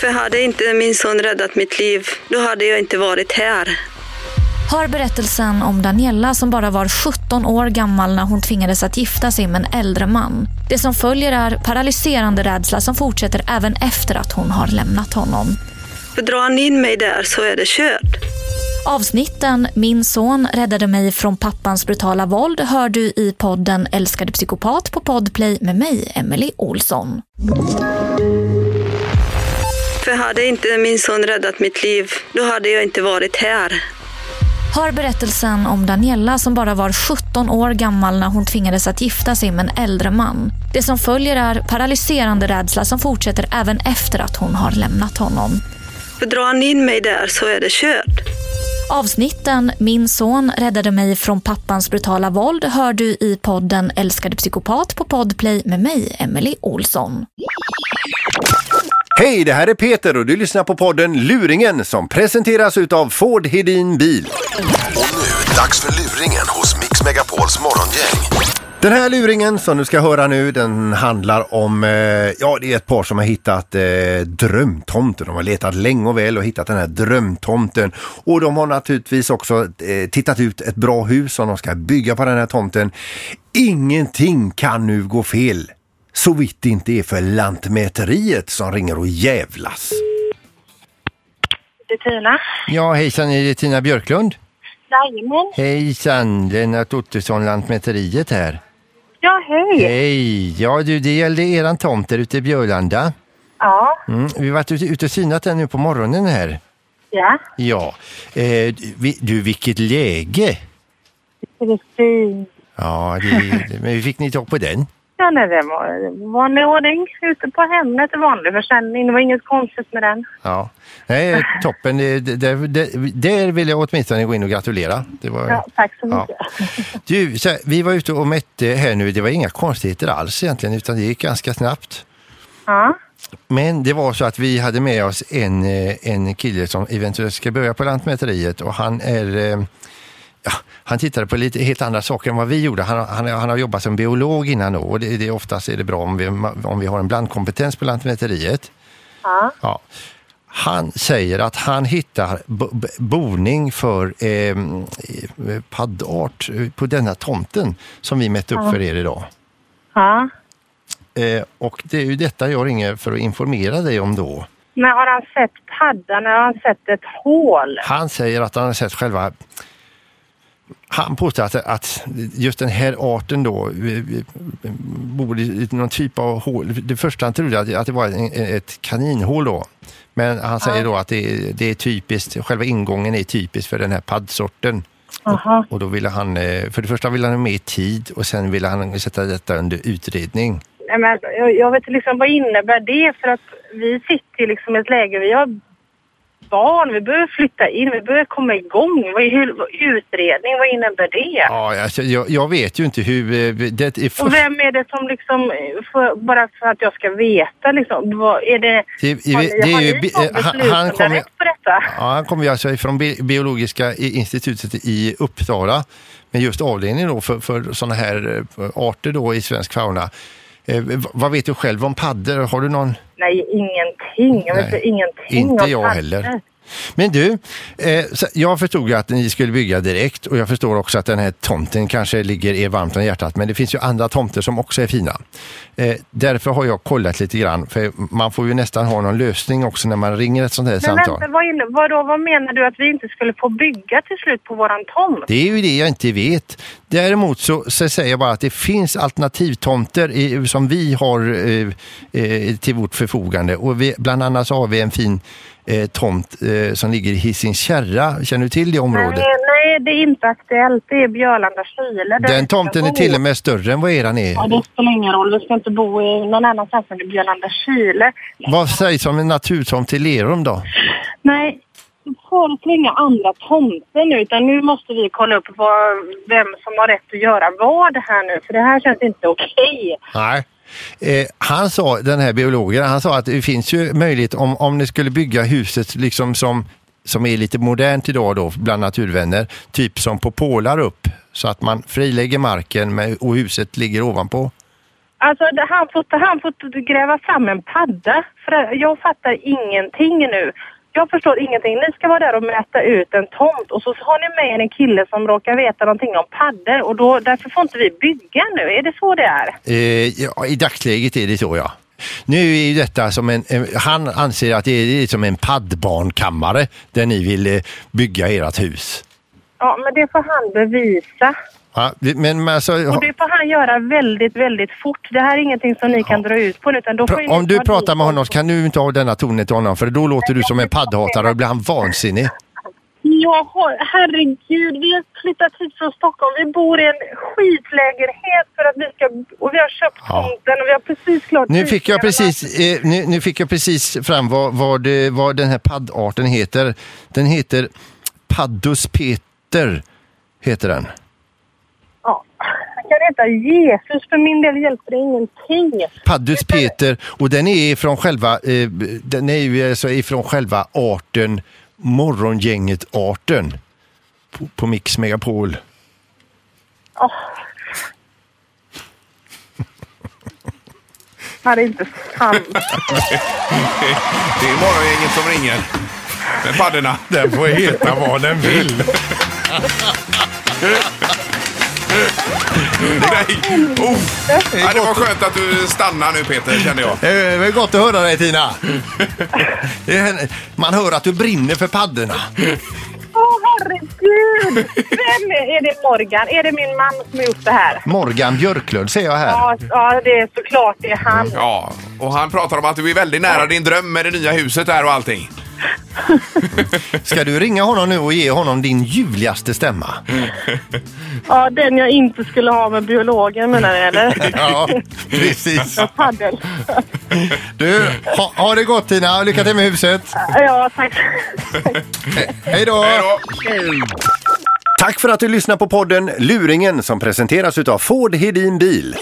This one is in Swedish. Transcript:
För hade inte min son räddat mitt liv, då hade jag inte varit här. Hör berättelsen om Daniela som bara var 17 år gammal när hon tvingades att gifta sig med en äldre man. Det som följer är paralyserande rädsla som fortsätter även efter att hon har lämnat honom. För drar han in mig där så är det kört. Avsnitten Min son räddade mig från pappans brutala våld hör du i podden Älskade psykopat på Podplay med mig, Emily Olsson. För hade inte min son räddat mitt liv, då hade jag inte varit här. Hör berättelsen om Daniela som bara var 17 år gammal när hon tvingades att gifta sig med en äldre man. Det som följer är paralyserande rädsla som fortsätter även efter att hon har lämnat honom. För drar han in mig där så är det kört. Avsnitten Min son räddade mig från pappans brutala våld hör du i podden Älskade psykopat på Podplay med mig, Emily Olsson. Hej, det här är Peter och du lyssnar på podden Luringen som presenteras utav Ford Hedin Bil. Och nu, dags för luringen hos Mix Megapols morgongäng. Den här luringen som du ska höra nu den handlar om, eh, ja det är ett par som har hittat eh, drömtomten. De har letat länge och väl och hittat den här drömtomten. Och de har naturligtvis också eh, tittat ut ett bra hus som de ska bygga på den här tomten. Ingenting kan nu gå fel. Så vitt det inte är för Lantmäteriet som ringer och jävlas. Det är Tina. Ja hejsan, är det Tina Björklund? Jajamän. Hejsan, Lennart Ottosson, Lantmäteriet här. Ja, hej. Hej! Ja du, det gällde eran tomt där ute i Björlanda. Ja, Mm, vi har varit ute, ute och synat den nu på morgonen här. ja. Ja. Eh, vi, du, vilket läge! Det är fint. Ja, det, men hur fick ni tag på den? Ja, nej, det var vanlig ordning. Ute på Hemnet, vanlig försäljning. Det var inget konstigt med den. Ja. Nej, toppen. Det, det, det, där vill jag åtminstone gå in och gratulera. Det var, Ja, tack så Ja. mycket. Du, så här, vi var ute och mätte här nu. Det var inga konstigheter alls egentligen, utan det gick ganska snabbt. Ja, Men det var så att vi hade med oss en, eh, en kille som eventuellt ska börja på Lantmäteriet och han är eh, Ja, han tittade på lite helt andra saker än vad vi gjorde. Han, han, han har jobbat som biolog innan då och det, det, oftast är det bra om vi, om vi har en blandkompetens på Lantmäteriet. ja. Ja. Han säger att han hittar bo, bo- boning för eh, paddart på denna tomten som vi mätte upp för er idag. ja. Eh, och det är ju detta jag ringer för att informera dig om då. Men har han sett paddan? Har han sett ett hål? Han säger att han har sett själva... Han påstår att, att just den här arten då bor i någon typ av hål. Det första han trodde att, att det var en, ett kaninhål då. Men han säger då att det, det är typiskt, själva ingången är typisk för den här paddsorten. Jaha. Och då ville han, eh, för det första ville han ha mer tid och sen ville han sätta detta under utredning. Nej, men jag, jag vet liksom, vad innebär det? För att vi sitter ju liksom i ett läge, vi har barn, vi behöver flytta in, vi behöver komma igång. Vad är, utredning, vad innebär det? Ja, alltså, jag, jag vet ju inte hur... eh, Det är Och först, vem är det som liksom, eh, för, bara för att jag ska veta liksom, vad är det, det, har det, ni, har ni bi- fått eh, han, han kommer, på detta? Ja, han kommer ju alltså från Bi- Biologiska institutet i Uppsala med just avdelning då för, för sådana här arter då i svensk fauna. Eh, vad vet du själv om paddor? Har du någon? Nej, ingenting. Jag vet Nej, ingenting inte om jag paddor. heller. Men du, eh, jag förstod ju att ni skulle bygga direkt och jag förstår också att den här tomten kanske ligger er varmt om hjärtat men det finns ju andra tomter som också är fina. Eh, därför har jag kollat lite grann för man får ju nästan ha någon lösning också när man ringer ett sånt här Men samtal. vänta, vad, inne, vad, då, vad menar du att vi inte skulle få bygga till slut på våran tomt? Det är ju det jag inte vet. Däremot så, så säger jag bara att det finns alternativtomter i, som vi har eh, eh, till vårt förfogande. Och vi, bland annat så har vi en fin eh, tomt eh, som ligger i Hisings Kärra. Känner du till det området? Nej, nej, det är inte aktuellt. Det är Björlanda Kile. vi Den tomten är till och med större än vad eran är. Ja, det spelar ingen roll. Vi ska inte bo i någon annanstans än Björlanda Kile. Vad sägs om en naturtomt till Lerum då? Nej, du föreslår inga andra tomter nu utan nu måste vi kolla upp vad, vem som har rätt att göra vad här nu för det här känns inte okej. Nej. Eh, han sa, den här biologen, han sa att det finns ju möjlighet om, om ni skulle bygga huset liksom som, som är lite modernt idag då bland naturvänner, typ som på pålar upp så att man frilägger marken med, och huset ligger ovanpå. Alltså han, får, han får gräva fram en padda. För jag fattar ingenting nu. Jag förstår ingenting. Ni ska vara där och mäta ut en tomt och så har ni med er en kille som råkar veta någonting om paddor och då, därför får inte vi bygga nu. Är det så det är? Eh, ja, I dagsläget är det så ja. Nu är ju detta som en, han anser att det är som en paddbarnkammare där ni vill eh, bygga ert hus. Ja, men det får han bevisa. Ja, det- men men alltså, Och det får han göra väldigt, väldigt fort. Det här är ingenting som ni kan dra ut på nu, utan då får om du ta pratar med honom så kan du inte ha denna tonen till honom för då låter du som en paddhatare och blir han vansinnig. Har, herregud, vi har flyttat hit från Stockholm. Vi bor i en skitlägenhet för att vi ska, och vi har köpt Ja. tomten och vi har precis klart Nu fick jag precis, eh, nu, nu fick jag precis fram vad, vad, det, vad den här paddarten heter. Den heter Paddus Peter. Heter den. Kan heta Jesus, för min del hjälper det ingenting. Paddus Peter och den är från själva, eh, den är ju alltså ifrån själva arten Morgongänget-arten på, på Mix Megapol. Oh. Det är inte sant. Det är morgongänget som ringer. Med paddorna. Den får heta vad den vill. Nej. Oh. Ja, det var skönt att du stannar nu Peter, kände jag. Det var gott att höra dig Tina. Man hör att du brinner för paddorna. Åh herregud! Vem är, är det Morgan? Är det min man som har gjort det här? Morgan Björklund ser jag här. Ja, ja det är såklart det är han. Ja, och han pratar om att du är väldigt nära din dröm med det nya huset där och allting. Ska du ringa honom nu och ge honom din ljuvligaste stämma? Ja, den jag inte skulle ha med biologen menar ni eller? Ja, precis. Ja, Paddel. Du, ha, ha det gott Tina. Lycka till med huset. Ja, tack. Hej då! Hej då! Tack för att du lyssnar på podden Luringen som presenteras utav Ford Hedin Bil.